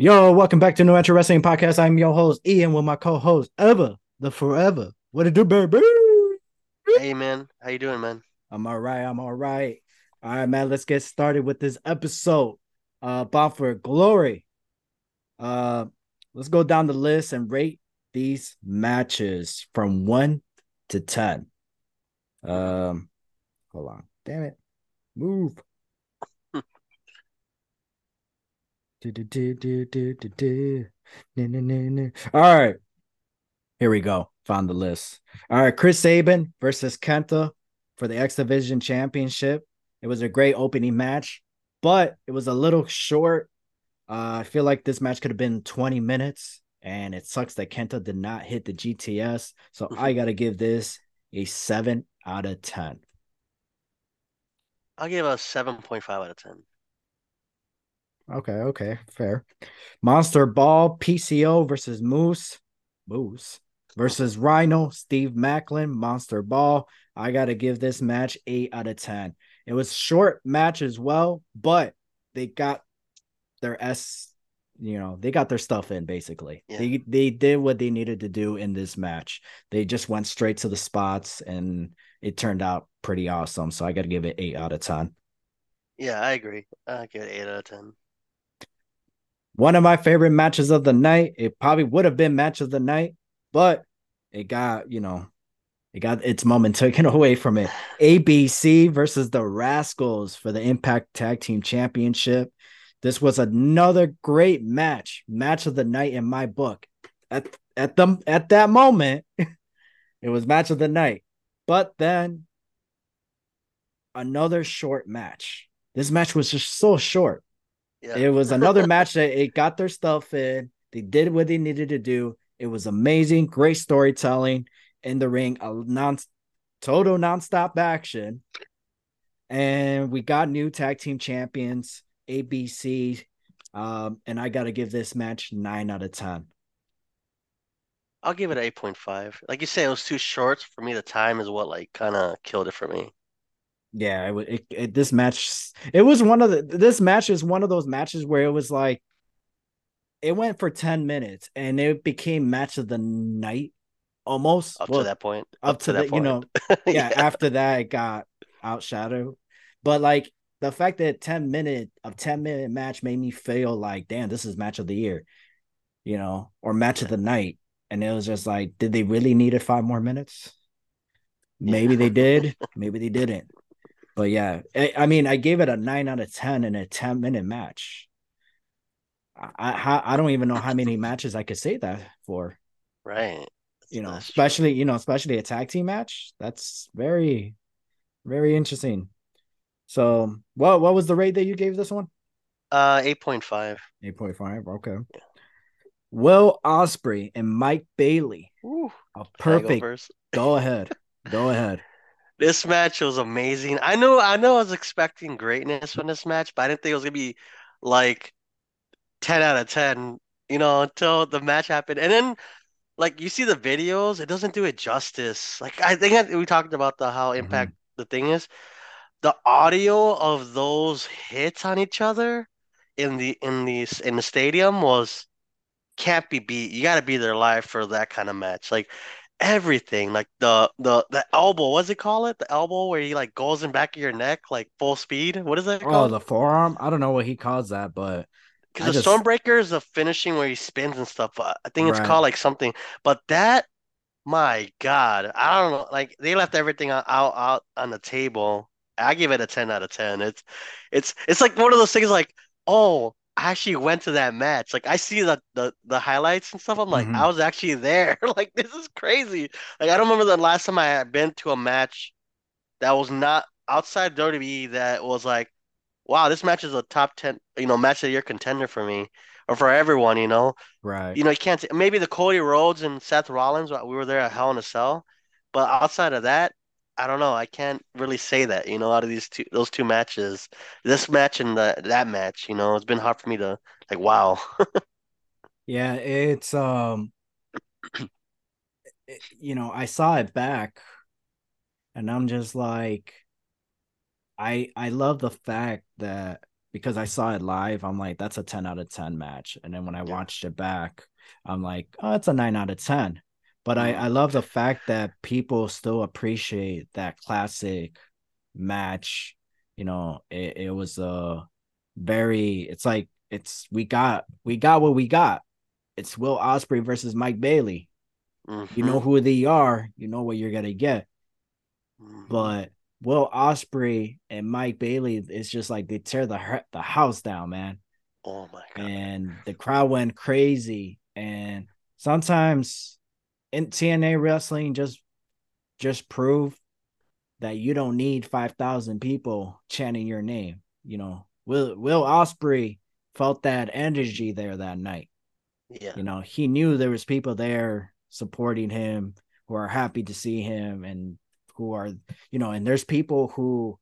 Yo, welcome back to New Entry Wrestling Podcast. I'm your host, Ian, with my co-host, Ever, the Forever. What it do, baby? Hey man, how you doing, man? I'm all right. I'm all right. All right, man. Let's get started with this episode. Uh, Bound for Glory. Uh, let's go down the list and rate these matches from one to ten. Um, hold on. Damn it. Move. Do, do, do, do, do, do, do. Na, na, na, na. All right. Here we go. Found the list. All right. Chris Sabin versus Kenta for the X Division Championship. It was a great opening match, but it was a little short. Uh, I feel like this match could have been 20 minutes, and it sucks that Kenta did not hit the GTS. So I got to give this a 7 out of 10. I'll give a seven point five out of ten. Okay, okay, fair. Monster Ball PCO versus Moose. Moose versus Rhino, Steve Maclin, Monster Ball. I got to give this match 8 out of 10. It was short match as well, but they got their S, you know, they got their stuff in basically. Yeah. They they did what they needed to do in this match. They just went straight to the spots and it turned out pretty awesome. So I got to give it 8 out of 10. Yeah, I agree. I give it eight out of ten. One of my favorite matches of the night. It probably would have been match of the night, but it got, you know, it got its moment taken away from it. ABC versus the Rascalz for the Impact Tag Team Championship. This was another great match, match of the night in my book. At at the at that moment, it was match of the night. But then another short match. This match was just so short. Yeah. It was another match that it got their stuff in. They did what they needed to do. It was amazing, great storytelling in the ring, a non total nonstop action. And we got new tag team champions, ABC. Um, and I gotta give this match nine out of ten. I'll give it eight point five. Like you say, it was too short for me. The time is what like kind of killed it for me. Yeah, it, it, it this match it was one of the this match is one of those matches where it was like it went for 10 minutes and it became match of the night almost. Up Well, to that point. up to that the you know point. yeah, after that it got outshadowed but like the fact that 10 minute of 10 minute match made me feel like damn this is match of the year you know or match of the night. And it was just like did they really need it five more minutes? Maybe Yeah. they did maybe they didn't but yeah I, I mean i gave it a 9 out of 10 in a 10 minute match I, I i don't even know how many matches i could say that for Right. you know That's true. especially you know especially a tag team match that's very very interesting so what what was the rate that you gave this one Uh, eight point five. 8.5 okay will ospreay and mike bailey Woo. a Can I go perfect go ahead go ahead This match was amazing. I know, I know, I was expecting greatness from this match, but I didn't think it was gonna be like ten out of ten. You know, until the match happened, and then like you see the videos, it doesn't do it justice. Like I think we talked about the how mm-hmm. impact the thing is. The audio of those hits on each other in the in the in the stadium was can't be beat. You got to be there live for that kind of match. Like everything, like the the the elbow, what's it call it? The elbow where he like goes in back of your neck like full speed. What is that oh called? the forearm i don't know what he calls that but Because the just- Stormbreaker is the finishing where he spins and stuff. I think it's Right. called like something. But that, my God, I don't know. Like they left everything out out, out on the table. I give it a 10 out of 10. It's it's it's like one of those things like, oh, I actually went to that match. Like I see the the, the highlights and stuff. I'm like, Mhm. I was actually there. Like this is crazy. Like I don't remember the last time I had been to a match that was not outside WWE that was like, wow, this match is a top 10, you know, match of the year contender for me or for everyone, you know. right You know, you can't say, maybe the Cody Rhodes and Seth Rollins, we were there at Hell in a Cell, but outside of that, I don't know. I can't really say that, you know, out of these two, those two matches, this match and the, that match, you know, it's been hard for me to like, wow. Yeah, it's um it- you know, I saw it back and I'm just like I I love the fact that because I saw it live, I'm like, that's a 10 out of 10 match. And then when I Yeah. watched it back, I'm like, oh, it's a nine out of 10. But I. I love the fact that people still appreciate that classic match. You know, it, it was a very, it's like, it's, we got, we got what we got. It's Will Ospreay versus Mike Bailey. You know Mhm. who they are, you know what you're going to get Mhm. but Will Ospreay and Mike Bailey is just like they tear the the house down, man. oh my god. And the crowd went crazy. And sometimes in TNA wrestling, just just prove that you don't need five thousand people chanting your name. You know, Will Will Ospreay felt that energy there that night. Yeah. You know, he knew there was people there supporting him who are happy to see him and who are, you know, and there's people who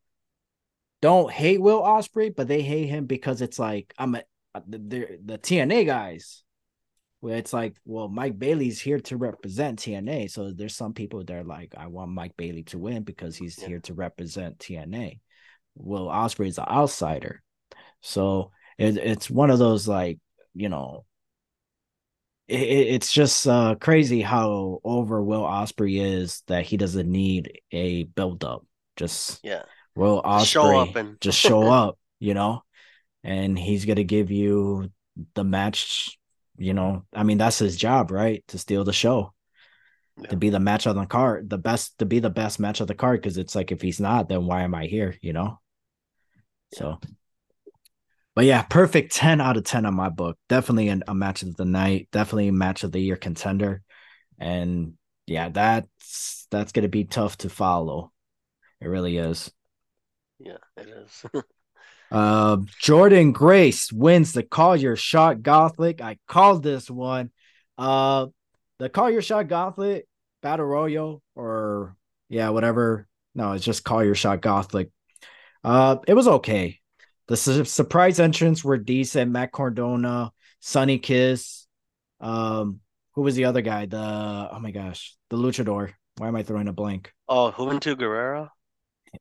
don't hate Will Ospreay, but they hate him because it's like I'm a the the TNA guys. Where it's like, well, Mike Bailey's here to represent TNA. So there's some people that are like, I want Mike Bailey to win because he's Yeah. here to represent TNA. Will Ospreay is an outsider. So it, it's one of those like, you know, it, it- it's just uh crazy how over Will Ospreay is that he doesn't need a build up. Just Yeah. Will Ospreay show up and- just show up, you know, and he's gonna give you the match. You know, I mean that's his job, right? To steal the show, Yeah. to be the match on the card, the best, to be the best match of the card. Because it's like if he's not, then why am I here? You know. So, but yeah, perfect ten out of ten on my book. Definitely an, a match of the night. Definitely a match of the year contender, and yeah, that's that's gonna be tough to follow. It really is. Yeah, it is. Uh, Jordynne Grace wins the Call Your Shot Gauntlet. I called this one. Uh, the Call Your Shot Gauntlet Battle Royal, or yeah, whatever. No, it's just Call Your Shot Gauntlet. Uh, it was okay. The su- surprise entrants were decent. Matt Cardona, Sonny Kiss. Um, who was the other guy? The oh my gosh, the Luchador. Why am I throwing a blank? oh, Juventud Guerrero?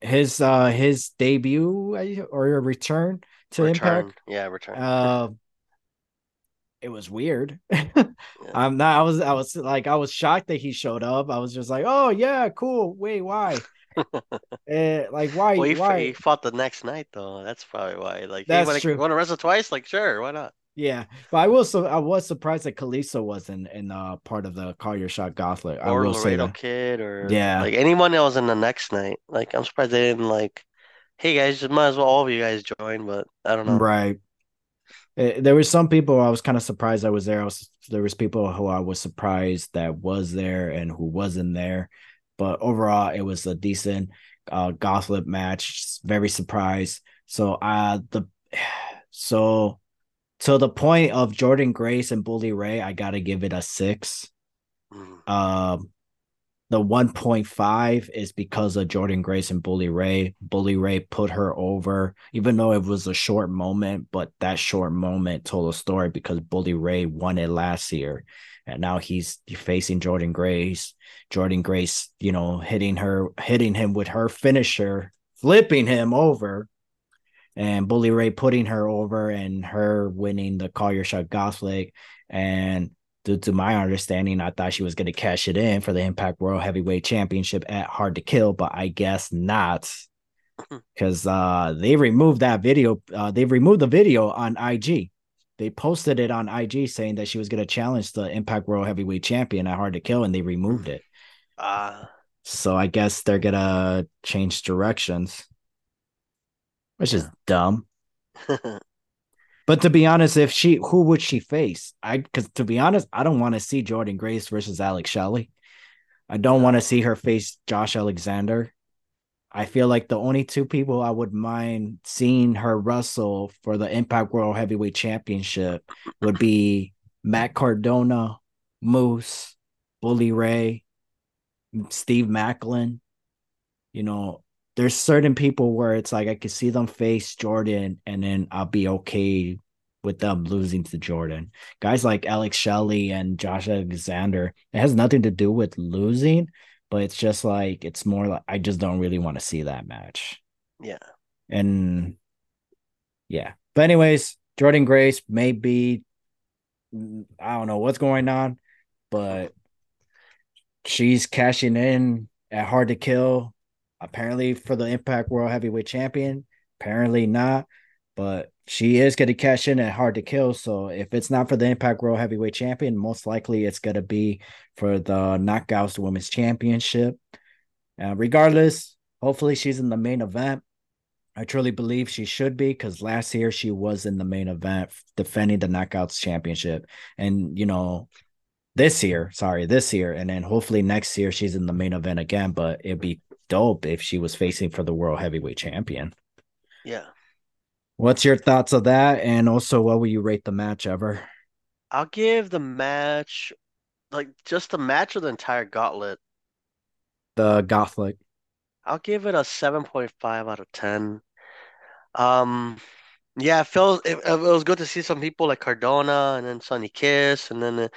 His uh his debut or a return to Return. Impact. Yeah, return. Uh, it was weird. I'm not. I was. I was like. I was shocked that he showed up. I was just like, oh yeah, cool. Wait, why? Eh, like why? well, he, why? he fought the next night though. That's probably why. Like, That's hey, want true. want to wrestle twice? Like, sure, why not? Yeah, but I was. So I was surprised that Kalisto wasn't in uh part of the Call Your Shot Gauntlet. I Or will say Laredo that. Kid, or Yeah. like anyone that was in the next night. Like, I'm surprised they didn't like. Hey guys, just might as well all of you guys join, but I don't know. Right. Eh, There were some people I was kind of surprised I was there. I was there was people who I was surprised that was there and who wasn't there. But overall, it was a decent uh match. Very surprised. So uh the so to the point of Jordynne Grace and Bully Ray, I gotta give it a six. Mm. Um, the 1.5 is because of Jordynne Grace and Bully Ray. Bully Ray put her over, even though it was a short moment, but that short moment told a story because Bully Ray won it last year. And now he's facing Jordynne Grace. Jordynne Grace, you know, hitting her, hitting him with her finisher, flipping him over. And Bully Ray putting her over and her winning the Call Your Shot Gauntlet. And due to my understanding, I thought she was going to cash it in for the Impact World Heavyweight Championship at Hard to Kill, but I guess not because uh, they removed that video. Uh, they removed the video on IG. They posted it on IG saying that she was going to challenge the Impact World Heavyweight Champion at Hard to Kill, and they removed it. Ah, So I guess they're gonna change directions, which is dumb. But to be honest, if she, who would she face? I, because to be honest, I don't want to see Jordynne Grace versus Alex Shelley. I don't want to see her face Josh Alexander. I feel like the only two people I would mind seeing her wrestle for the Impact World Heavyweight Championship would be Matt Cardona, Moose, Bully Ray, Steve Maclin. You know, there's certain people where it's like I could see them face Jordynne and then I'll be okay with them losing to Jordynne. Guys like Alex Shelley and Josh Alexander, it has nothing to do with losing, but it's just like it's more like I just don't really want to see that match. yeah. And Yeah. But anyways, Jordynne Grace may be I don't know what's going on, but she's cashing in at Hard to Kill. Apparently for the Impact World Heavyweight Champion. Apparently not, but she is going to cash in at Hard to Kill. So if it's not for the Impact World Heavyweight Champion, most likely it's going to be for the Knockouts Women's Championship. Uh, regardless, hopefully she's in the main event. I truly believe she should be because last year she was in the main event defending the Knockouts Championship. And, you know, this year, sorry, this year. And then hopefully next year she's in the main event again. But it'd be dope if she was facing for the World Heavyweight Champion. Yeah. What's your thoughts of that? And also, what will you rate the match ever? I'll give the match, like just the match of the entire gauntlet. The Gauntlet. I'll give it a 7.5 out of 10. Um, yeah, it feels it, it was good to see some people like Cardona and then Sonny Kiss and then the,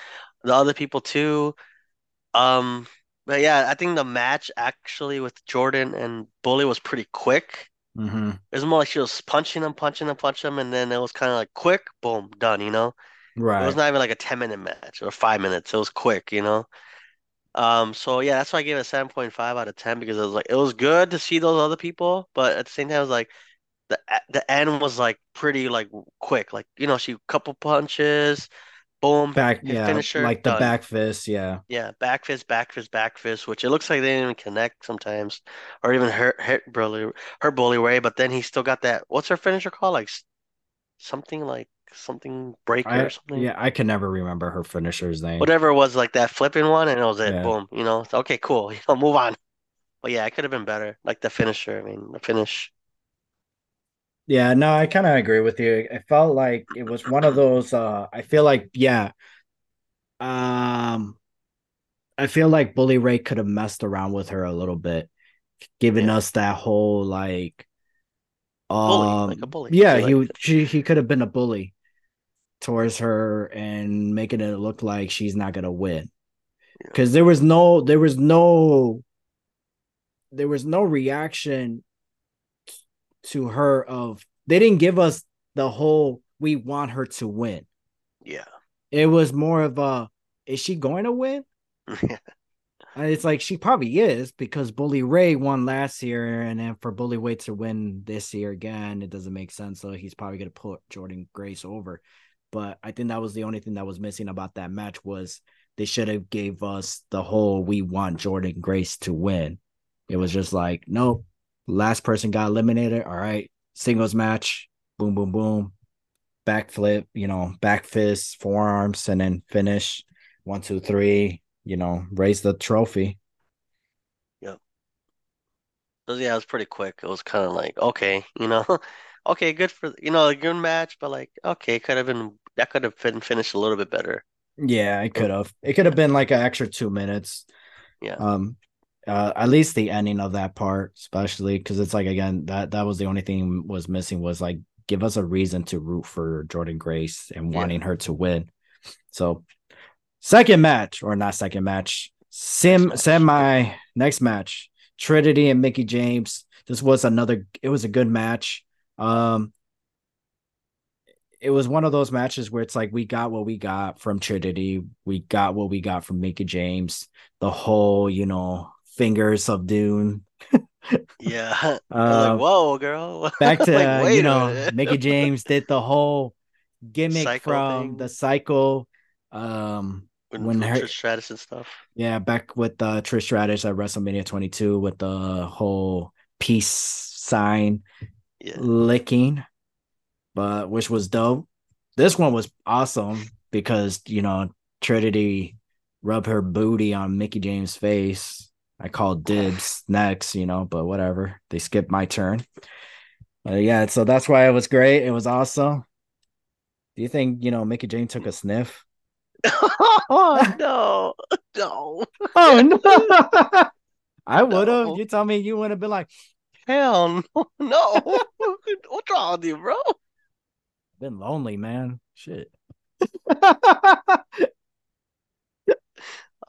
the other people too. Um, but yeah, I think the match actually with Jordynne and Bully was pretty quick. Mm-hmm. It was more like she was punching him, punching him, punching him, and then it was kind of like quick, boom, done, you know? Right? It was not even like a 10 minute match or five minutes. It was quick, you know? Um, so yeah, that's why I gave it a 7.5 out of 10 because it was like it was good to see those other people, but at the same time it was like the the end was like pretty like quick. Like, you know, she couple punches, boom, Back, yeah, finisher, like the done. back fist. Yeah. Yeah, back fist, back fist, back fist, which it looks like they didn't even connect sometimes, or even hurt hurt Bully hurt Bully Ray, but then he still got that. What's her finisher called? Like something like something breaker or something. yeah, I can never remember her finisher's name. Whatever it was, like that flipping one, and it was it. Yeah. Boom. You know, okay, cool. You know, move on. But yeah, it could have been better. Like the finisher. I mean, the finish. Yeah, no, I kind of agree with you. It felt like it was one of those uh I feel like yeah. Um I feel like Bully Ray could have messed around with her a little bit, giving Yeah, us that whole like bully, like a um bully. yeah, he like, she he could have been a bully towards her and making it look like she's not gonna win. yeah, Because there was no there was no there was no reaction to her of they didn't give us the whole we want her to win. yeah, It was more of a is she going to win? And it's like she probably is because Bully Ray won last year, and then for Bully Ray to win this year again, it doesn't make sense. So he's probably gonna put Jordynne Grace over. But I think that was the only thing that was missing about that match was they should have gave us the whole we want Jordynne Grace to win. It was just like, nope, last person got eliminated. All right, singles match, boom, boom, boom, backflip, you know, back fist, forearms, and then finish one, two, three, you know, raise the trophy. yeah. So yeah, it was pretty quick. It was kind of like, okay, you know, okay, good for you know, a good match, but like, okay, could have been that could have been finished a little bit better. Yeah, it could have. It could have been like an extra two minutes. Yeah, Um, uh, at least the ending of that part, especially because it's like again that that was the only thing was missing was like give us a reason to root for Jordynne Grace and Yeah. wanting her to win. So, second match or not second match, sim match. semi next match, Trinity and Mickie James. This was another. It was a good match. Um, it was one of those matches where it's like we got what we got from Trinity, we got what we got from Mickie James. The whole, you know, fingers of Dune. yeah. Uh, like, whoa, girl. back to Like, uh, you know. Mickie James did the whole gimmick Cycle from thing. the cycle. Um, When, when her- Trish Stratus and stuff. yeah, back with uh, Trish Stratus at WrestleMania 22 with the whole peace sign Yeah. licking, but which was dope. This one was awesome because you know Trinity rubbed her booty on Mickie James' face. I called dibs next, you know, but whatever. They skipped my turn. Uh, yeah, so that's why it was great. It was awesome. Do you think you know Mickie Jane took a sniff? Oh no, no, Oh no! I would have. No. You tell me you would have been like, hell no, no. What's wrong with you, bro? been lonely, man. Shit.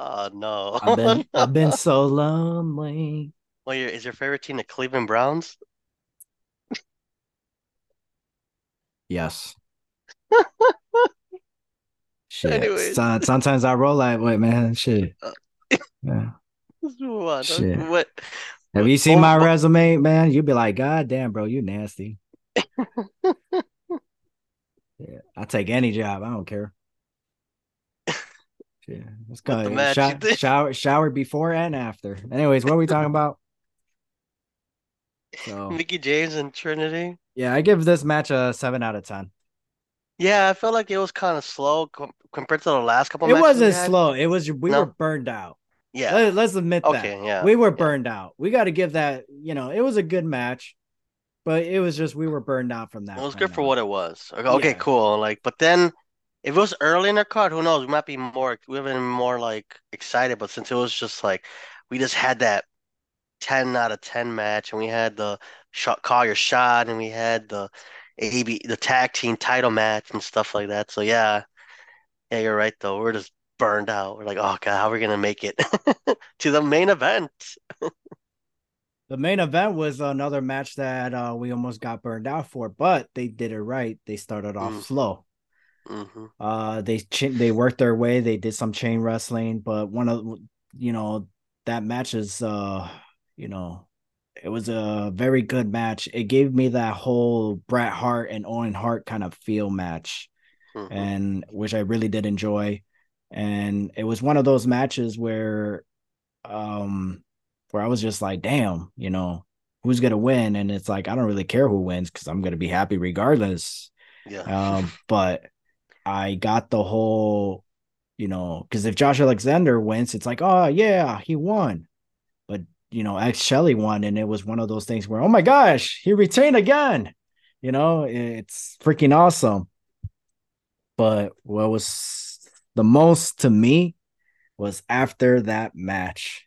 Oh no. I've been. I've been so lonely. Well, your, is your favorite team the Cleveland Browns? Yes. Shit. Anyways. So- sometimes I roll that way, man. Shit. Uh, yeah. Let's move on. Shit. What? Have you seen oh, my oh, resume, man? You'd be like, God damn, bro, you nasty. yeah, I'll take any job. I don't care. Yeah, let's go. the match did? shower, shower before and after. Anyways, what are we talking about? So Mickie James and Trinity. yeah, I give this match a seven out of ten. Yeah, I felt like it was kind of slow com compared to the last couple It wasn't slow. It was we No? were burned out. Yeah. Let, us admit Okay, that. yeah, We were yeah. burned out. We got to give that. You know, it was a good match, but it was just we were burned out from that. It was good for what it was. Okay, okay, Yeah. cool. Like, but then if it was early in the card, who knows? We might be more, we have been more like excited. But since it was just like we just had that 10 out of 10 match, and we had the shot, call your shot, and we had the AB, the tag team title match and stuff like that. So yeah, yeah, you're right though. We're just burned out. We're like, oh God, how are we gonna make it to the main event? The main event was another match that uh, we almost got burned out for, but they did it right. They started off Mm. slow. Hmm Uh, they ch- they worked their way. They did some chain wrestling, but one of you know that match is uh you know it was a very good match. It gave me that whole Bret Hart and Owen Hart kind of feel match, hmm and which I really did enjoy. And it was one of those matches where um where I was just like, damn, you know, who's gonna win? And it's like I don't really care who wins because I'm gonna be happy regardless. Yeah. Um, but I got the whole, you know, because if Josh Alexander wins, it's like, oh yeah, he won. But you know, X Shelley won, and it was one of those things where, oh my gosh, he retained again. You know, it's freaking awesome. But what was the most to me was after that match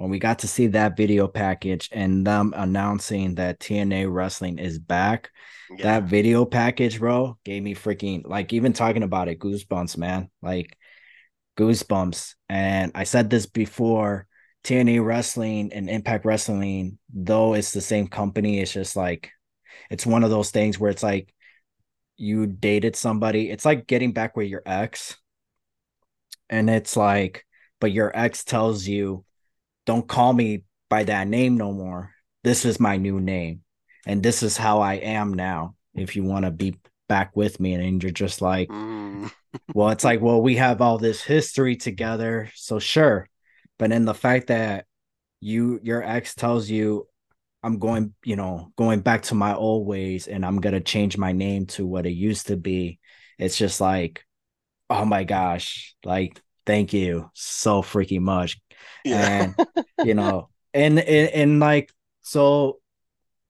when we got to see that video package and them announcing that TNA wrestling is back Yeah. that video package, bro, gave me freaking like even talking about it, goosebumps, man. Like goosebumps. And I said this before TNA Wrestling and Impact Wrestling, though it's the same company, it's just like it's one of those things where it's like you dated somebody. It's like getting back with your ex. And it's like, but your ex tells you, don't call me by that name no more. This is my new name and this is how I am now. If you want to be back with me, and you're just like, Mm. well, it's like, well, we have all this history together, so sure. But in the fact that you, your ex tells you, I'm going, you know, going back to my old ways, and I'm gonna change my name to what it used to be. It's just like, oh my gosh, like, thank you so freaking much Yeah. and you know and, and and like so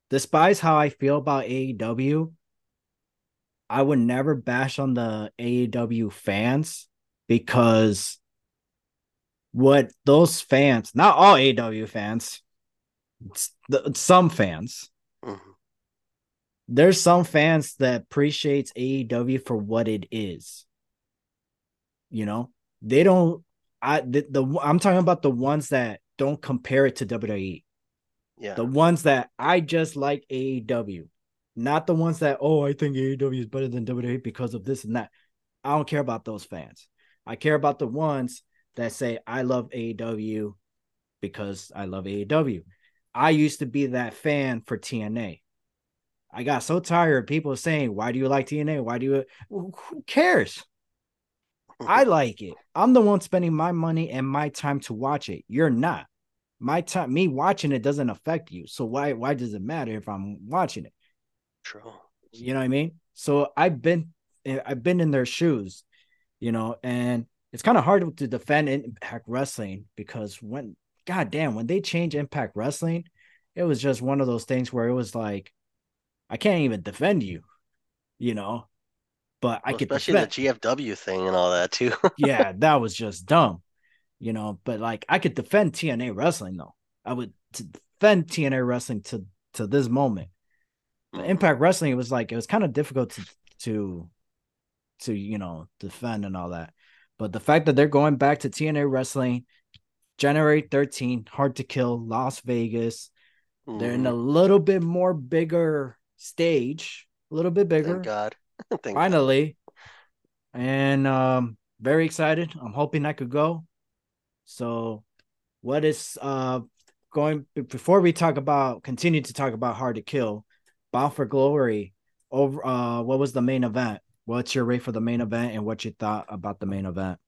despite how i feel about aew i would never bash on the aew fans because what those fans not all aew fans the, some fans Mhm. there's some fans that appreciates aew for what it is you know they don't i the, the i'm talking about the ones that don't compare it to wwe Yeah. the ones that I just like AEW, not the ones that oh I think AEW is better than WWE because of this and that. I don't care about those fans. I care about the ones that say I love AEW because I love AEW. I used to be that fan for TNA. I got so tired of people saying, "Why do you like TNA? Why do you?" Who cares? I like it. I'm the one spending my money and my time to watch it. You're not. My time, me watching it doesn't affect you. So why why does it matter if I'm watching it? True. You know what I mean? So I've been I've been in their shoes, you know, and it's kind of hard to defend Impact Wrestling because when god damn, when they changed Impact Wrestling, it was just one of those things where it was like, I can't even defend you, you know. But I Well, could especially defend the GFW thing and all that too. yeah, that was just dumb, you know. But like, I could defend TNA wrestling though. I would defend TNA wrestling to to this moment. But Mhm. Impact Wrestling, it was like it was kind of difficult to to to you know defend and all that. But the fact that they're going back to TNA wrestling, January 13, hard to kill, Las Vegas. They're in a Mhm. little bit more bigger stage, a little bit bigger. Thank God. Finally. And um very excited. I'm hoping I could go. So what is uh going before we talk about continue to talk about hard to kill, Bound for Glory over uh what was the main event? What's your rate for the main event and what you thought about the main event?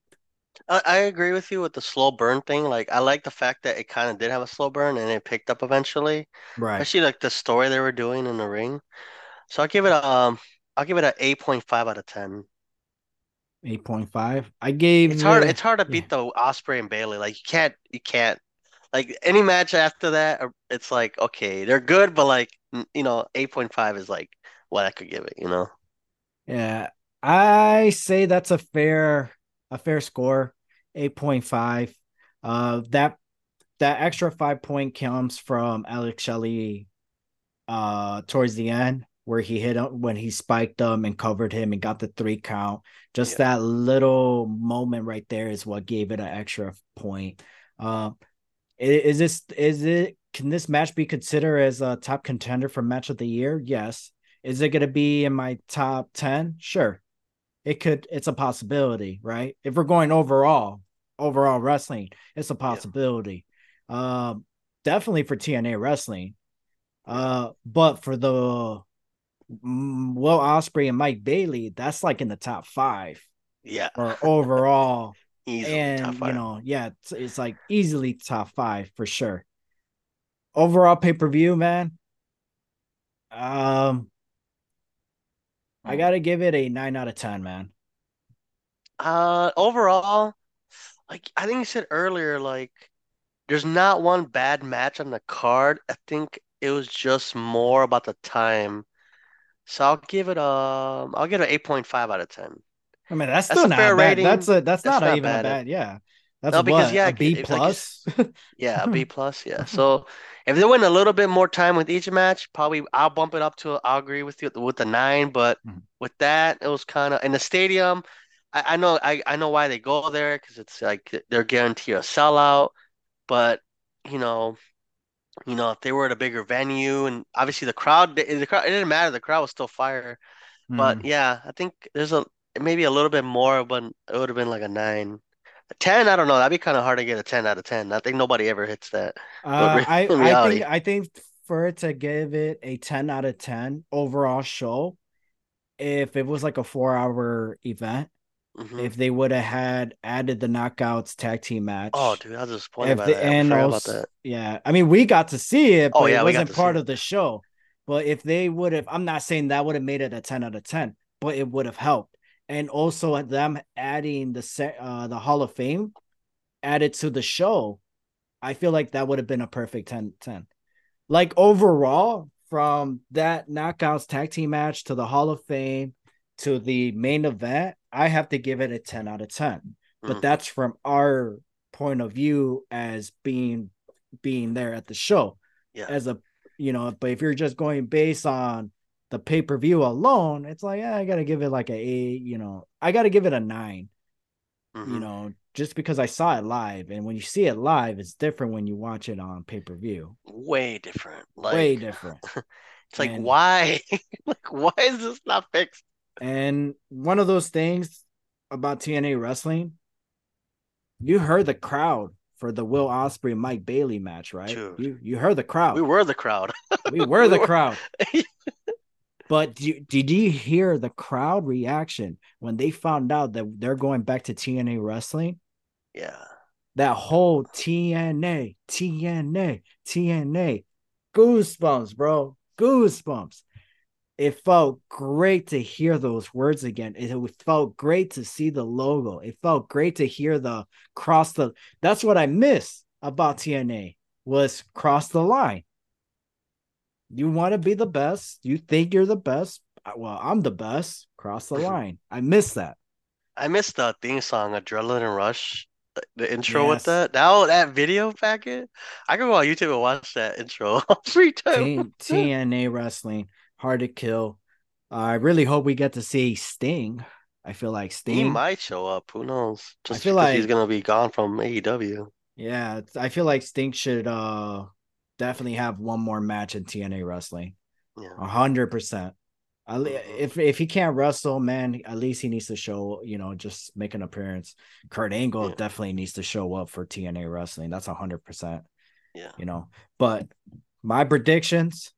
I, I agree with you with the slow burn thing. Like I like the fact that it kind of did have a slow burn and it picked up eventually. Right. Especially like the story they were doing in the ring. So I'll give it a um I'll give it a 8.5 out of 10. 8.5. I gave It's hard it- it's hard to beat the Ospreay and Bailey. Like you can't you can't like any match after that uh, it's like okay, they're good but like you know, 8.5 is like what I could give it, you know. Yeah, I say that's a fair a fair score, 8.5. Uh that that extra 5 point comes from Alex Shelley uh towards the end where he hit him when he spiked him and covered him and got the 3 count. Just Yeah. that little moment right there is what gave it an extra point. Uh is this is it can this match be considered as a top contender for match of the year? Yes. Is it going to be in my top 10? Sure. It could it's a possibility, right? If we're going overall, overall wrestling, it's a possibility. Um definitely for TNA wrestling. Uh but for the Will Ospreay and Mike Bailey, that's like in the top 5 Yeah, or overall easily top and you know, yeah, it's, it's like easily top five for sure. Overall pay per view, man. Um, I gotta give it a nine out of ten, man. Uh, overall, like I think you said earlier, like there's not one bad match on the card. I think it was just more about the time. So I'll give it um I'll give it an 8.5 out of 10. I mean, that's That's still a not fair bad. rating. That's a that's, That's not, not even a bad. bad. Yeah, that's No, because, what, yeah, a B it's like plus. Yeah, a B plus, yeah. So if they went a little bit more time with each match, probably I'll bump it up to I'll agree with you with the nine, but Mhm. with that, it was kind of in the stadium. I, I know I, I know why they go there because it's like they're guaranteed a sellout, but you know, you know, if they were at a bigger venue and obviously the crowd the crowd it didn't matter, the crowd was still fire. But Mm. yeah, I think there's a maybe a little bit more, but it would have been like a nine. A 10, I don't know. That'd be kind of hard to get a 10 out of 10. I think nobody ever hits that. Uh, re I I think I think for it to give it a ten out of ten overall show, if it was like a four hour event. Mhm. if they would have had added the knockouts tag team match. Oh, dude, I was disappointed by that. And also, that. yeah, I mean we got to see it, Oh, but yeah, it wasn't part of the show. But if they would have, I'm not saying that would have made it a 10 out of 10, but it would have helped. And also them adding the set uh the Hall of Fame added to the show, I feel like that would have been a perfect 10 10. Like overall, from that knockouts tag team match to the Hall of Fame to the main event, I have to give it a 10 out of 10. But Mhm. that's from our point of view as being being there at the show. Yeah. As a you know, but if you're just going based on the pay-per-view alone, it's like yeah, I gotta give it like a eight, you know, I gotta give it a nine, you Mhm. know, just because I saw it live. And when you see it live, it's different when you watch it on pay-per-view. Way different. Like, Way different. it's like, And- why? Like, why is this not fixed? And one of those things about TNA wrestling, you heard the crowd for the Will Ospreay Mike Bailey match, right? Dude. You you heard the crowd. We were the crowd. We were the we were- crowd. But do, did you hear the crowd reaction when they found out that they're going back to TNA wrestling? Yeah. That whole TNA, TNA, TNA, goosebumps, bro, goosebumps. It felt great to hear those words again. It felt great to see the logo. It felt great to hear the cross the. That's what I miss about TNA was cross the line. You want to be the best. You think you're the best. Well, I'm the best. Cross the line. I miss that. I missed the theme song, Adrenaline Rush, the, the intro with that. That that video packet. I could go on YouTube and watch that intro every time. T- TNA wrestling, hard to kill. I really hope we get to see Sting. I feel like He Sting. might show up. Who knows? Just feel like he's gonna be gone from AEW. Yeah, I feel like Sting should uh definitely have one more match in TNA wrestling. A hundred percent. Mhm. If if he can't wrestle, man, at least he needs to show, you know, just make an appearance. Kurt Angle Yeah. definitely needs to show up for TNA wrestling. That's a hundred percent, Yeah. you know. But my predictions,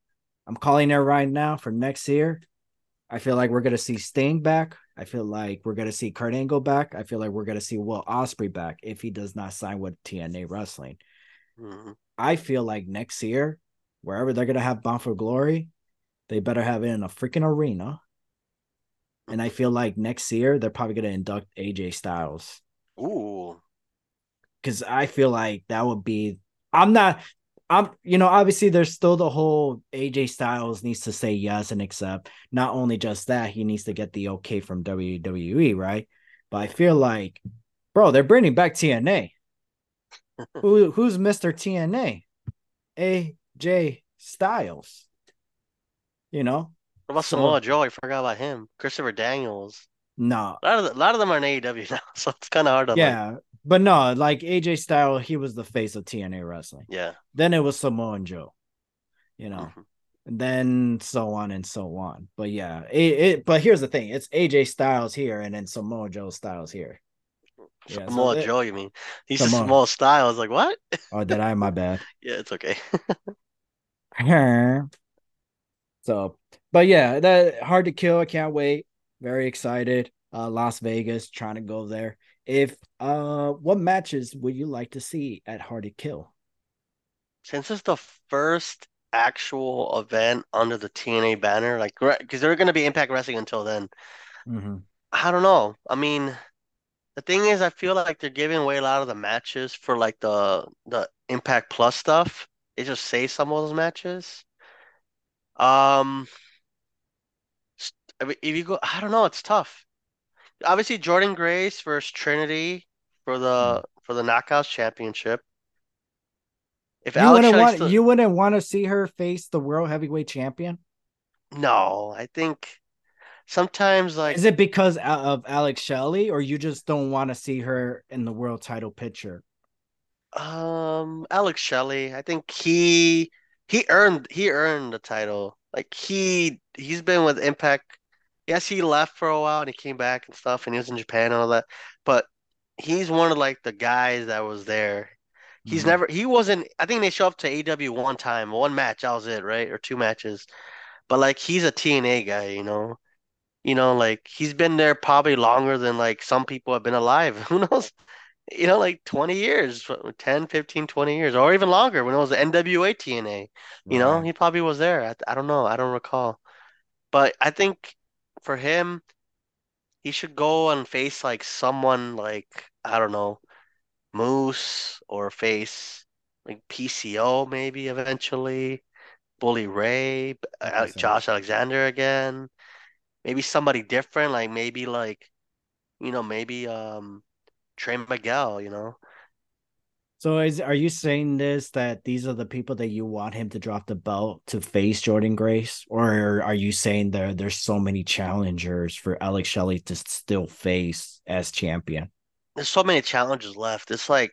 I'm calling it right now for next year. I feel like we're gonna see Sting back. I feel like we're gonna see Kurt Angle back. I feel like we're gonna see Will Ospreay back if he does not sign with TNA Wrestling. Mhm. I feel like next year, wherever they're gonna have Bound for Glory, they better have it in a freaking arena. And I feel like next year they're probably gonna induct AJ Styles Ooh. because I feel like that would be. I'm not. I'm. You know, obviously there's still the whole AJ Styles needs to say yes and accept. Not only just that, he needs to get the okay from WWE, right? But I feel like, bro, they're bringing back TNA. Who who's Mister TNA? AJ Styles. You know, What about So- Samoa Joe? I forgot about him. Christopher Daniels. no, A lot of a lot of them are in AEW now, so it's kind of hard to like. But no, like AJ Styles, he was the face of TNA wrestling. Yeah. Then it was Samoa Joe. You know, Mhm. and then so on and so on. But yeah, it, it but here's the thing: it's AJ Styles here, and then Samoa Joe Styles here. Yeah, so Samoa it- Joe, you mean? He's just Samoa. Samoa style. I was like, what? Oh, did I? My bad. Yeah, it's okay. so, but yeah, that hard to kill. I can't wait. Very excited. Uh, Las Vegas, trying to go there. If uh, what matches would you like to see at Hard to Kill? Since it's the first actual event under the TNA banner, like, because they're going to be Impact Wrestling until then. Mm-hmm. I don't know. I mean, the thing is, I feel like they're giving away a lot of the matches for like the the Impact Plus stuff. They just say some of those matches. Um, s- I mean, if you go, I don't know, it's tough. Obviously, Jordynne Grace versus Trinity for the for the Knockouts Championship. If You Alex wouldn't Shelley's want still- you wouldn't want to see her face the World Heavyweight Champion. no, I think sometimes like Is it because of Alex Shelley, or you just don't want to see her in the world title picture? Um, Alex Shelley, I think he he earned he earned the title. Like he he's been with Impact. Yes, he left for a while and he came back and stuff, and he was in Japan and all that. But he's one of like the guys that was there. He's Mhm. never he wasn't. I think they show up to AW one time, one match. That was it, right? Or two matches. But like he's a TNA guy, you know. You know, like he's been there probably longer than like some people have been alive. Who knows? you know, like 20 years, 10, 15, 20 years, or even longer when it was the NWA TNA. You know, he probably was there. I, I don't know. I don't recall. But I think for him, he should go and face like someone like, I don't know, Moose or face like PCO maybe eventually, Bully Ray, B- Ale- Josh Alexander again. Maybe somebody different, like maybe like, you know, maybe um Trey Miguel, you know. So is are you saying this that these are the people that you want him to drop the belt to face Jordynne Grace, or are you saying there there's so many challengers for Alex Shelley to still face as champion? There's so many challenges left. It's like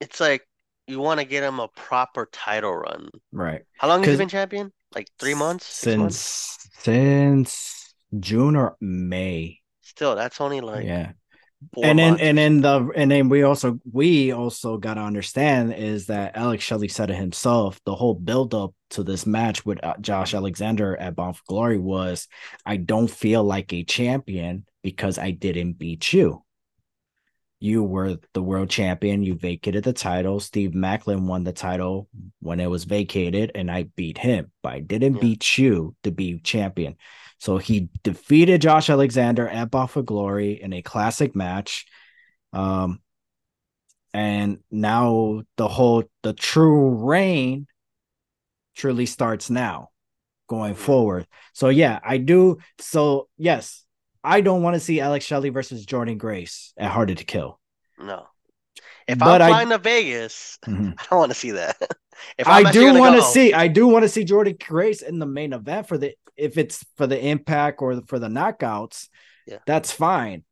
it's like you want to get him a proper title run. Right. How long has he been champion? Like three months? Six months? since since June or May. Still, that's only like yeah. And then months and then the and then we also we also got to understand is that Alex Shelley said it himself. The whole build up to this match with uh, Josh Alexander at Bound for Glory was, I don't feel like a champion because I didn't beat you. You were the world champion. You vacated the title. Steve Maclin won the title when it was vacated, and I beat him, but I didn't Yeah. beat you to be champion. So he defeated Josh Alexander at for Glory in a classic match. Um, and now the whole the true reign truly starts now going forward. So yeah, I do. So yes, I don't want to see Alex Shelley versus Jordynne Grace at Harder to Kill. No. If But I'm I- flying to Vegas, Mhm. I don't want to see that. If I I'm actually do want to go- see. I do want to see Jordynne Grace in the main event for the if it's for the Impact or for the knockouts. Yeah. that's fine.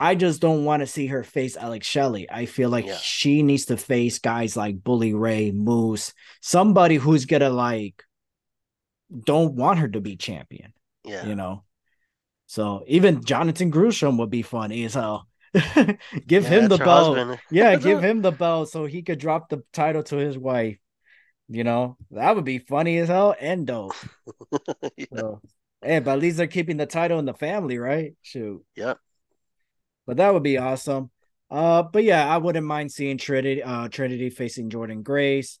I just don't want to see her face Alex Shelley. I feel like Yeah. she needs to face guys like Bully Ray, Moose, somebody who's gonna like don't want her to be champion. Yeah. You know, So even Jonathan Gresham would be funny as hell. give Yeah, him the belt. husband. Yeah, give him the belt so he could drop the title to his wife. You know, that would be funny as hell and dope. Yeah. So, hey, but at least they're keeping the title in the family, right? Shoot. Yep. But that would be awesome. Uh, but yeah, I wouldn't mind seeing Trinity, uh, Trinity facing Jordynne Grace.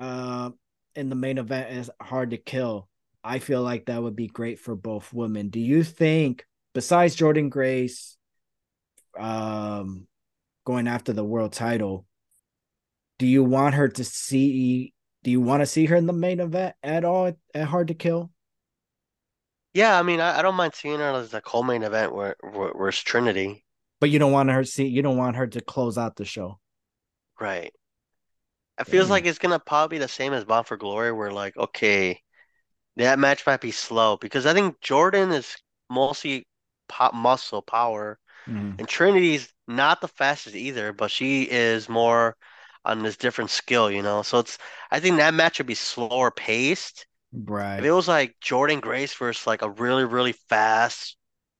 Uh, in the main event is hard to kill. I feel like that would be great for both women. Do you think, besides Jordynne Grace, um, going after the world title, do you want her to see? Do you want to see her in the main event at all at, at Hard to Kill? Yeah, I mean, I, I don't mind seeing her as the co-main event where, where where's Trinity. But you don't want her see. You don't want her to close out the show. Right. It feels like it's gonna probably be the same as Bound for Glory, where like, okay, that match might be slow because I think Jordynne is mostly pop muscle power, Mhm. and Trinity's not the fastest either, but she is more on this different skill, you know. So it's I think that match would be slower paced. Right. If it was like Jordynne Grace versus like a really, really fast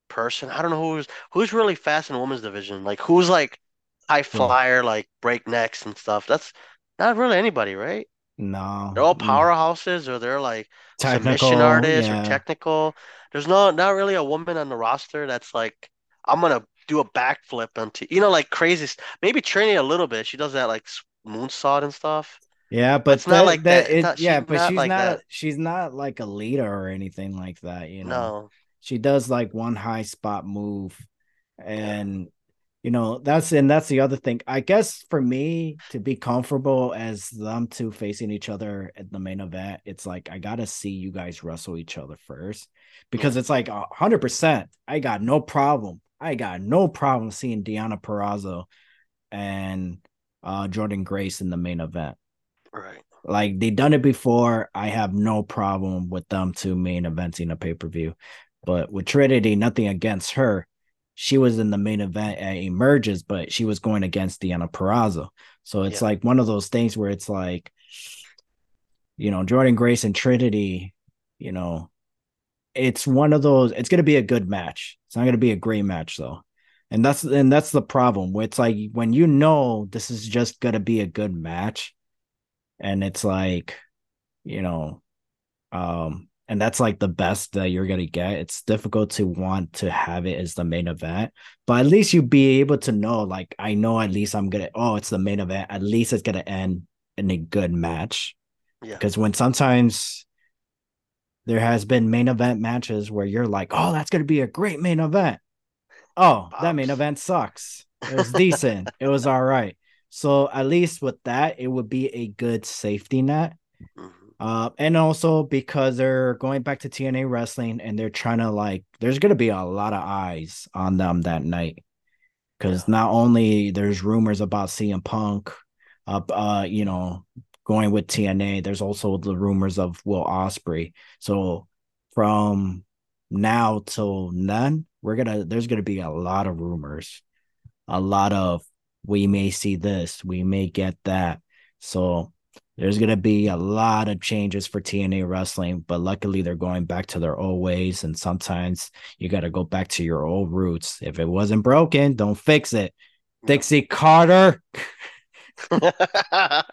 person, I don't know who's who's really fast in women's division. Like who's like high Well, flyer, like breaknecks and stuff. That's not really anybody, right? no. They're all Mm. powerhouses or they're like submission Technical. artists or technical. There's no not really a woman on the roster that's like I'm gonna do a backflip onto you know like crazy. Maybe Trinity a little bit. She does that like moonsault and stuff. Yeah, But it's not like that that. it Not, yeah, she's but not she's like not that. she's not like a leader or anything like that, you know. No. She does like one high spot move Yeah. and you know, that's and that's the other thing. I guess for me to be comfortable as them two facing each other at the main event, it's like I gotta see you guys wrestle each other first because Yeah. it's like a hundred percent. I got no problem. I got no problem seeing Deonna Purrazzo and uh Jordynne Grace in the main event. Right. Like they done it before. I have no problem with them two main eventing a pay per view. But with Trinity, nothing against her. She was in the main event at Emergence, but she was going against Deonna Purrazzo. So it's Yeah. like one of those things where it's like, you know, Jordynne Grace and Trinity, you know, it's one of those, it's gonna be a good match. It's not gonna be a great match though. And that's and that's the problem. It's like when you know this is just gonna be a good match, and it's like you know um and that's like the best that you're gonna get it's difficult to want to have it as the main event but at least you'd be able to know like i know at least i'm gonna oh it's the main event at least it's gonna end in a good match Yeah. because when sometimes there has been main event matches where you're like oh that's gonna be a great main event oh that main event sucks it was decent it was all right so at least with that it would be a good safety net Mhm. uh, and also because they're going back to TNA wrestling and they're trying to like, there's gonna be a lot of eyes on them that night. Because Yeah. not only there's rumors about CM Punk, uh, uh, you know, going with TNA, there's also the rumors of Will Ospreay. So from now till then, we're gonna there's gonna be a lot of rumors, a lot of we may see this, we may get that. So there's to be a lot of changes for TNA wrestling, but luckily they're going back to their old ways. And sometimes you got to go back to your old roots. If it wasn't broken, don't fix it. Dixie Carter.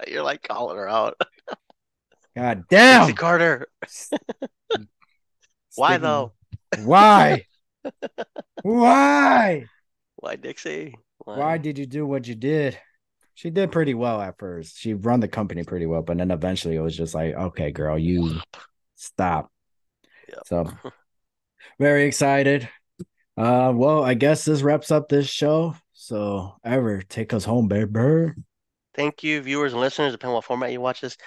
You're like calling her out. God damn. Dixie. Carter. Why though? Why? Why? Why Dixie? Why did you do what you did? She did pretty well at first. She run the company pretty well, but then eventually it was just like, okay, girl, you stop. Yep. So very excited. Uh well, I guess this wraps up this show. So ever take us home, baby. Thank you, viewers and listeners, depending on what format you watch this.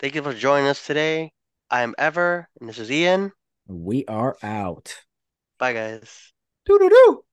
Thank you for joining us today. I am Ever, and this is Ian. We are out. Bye, guys. Doo doo doo.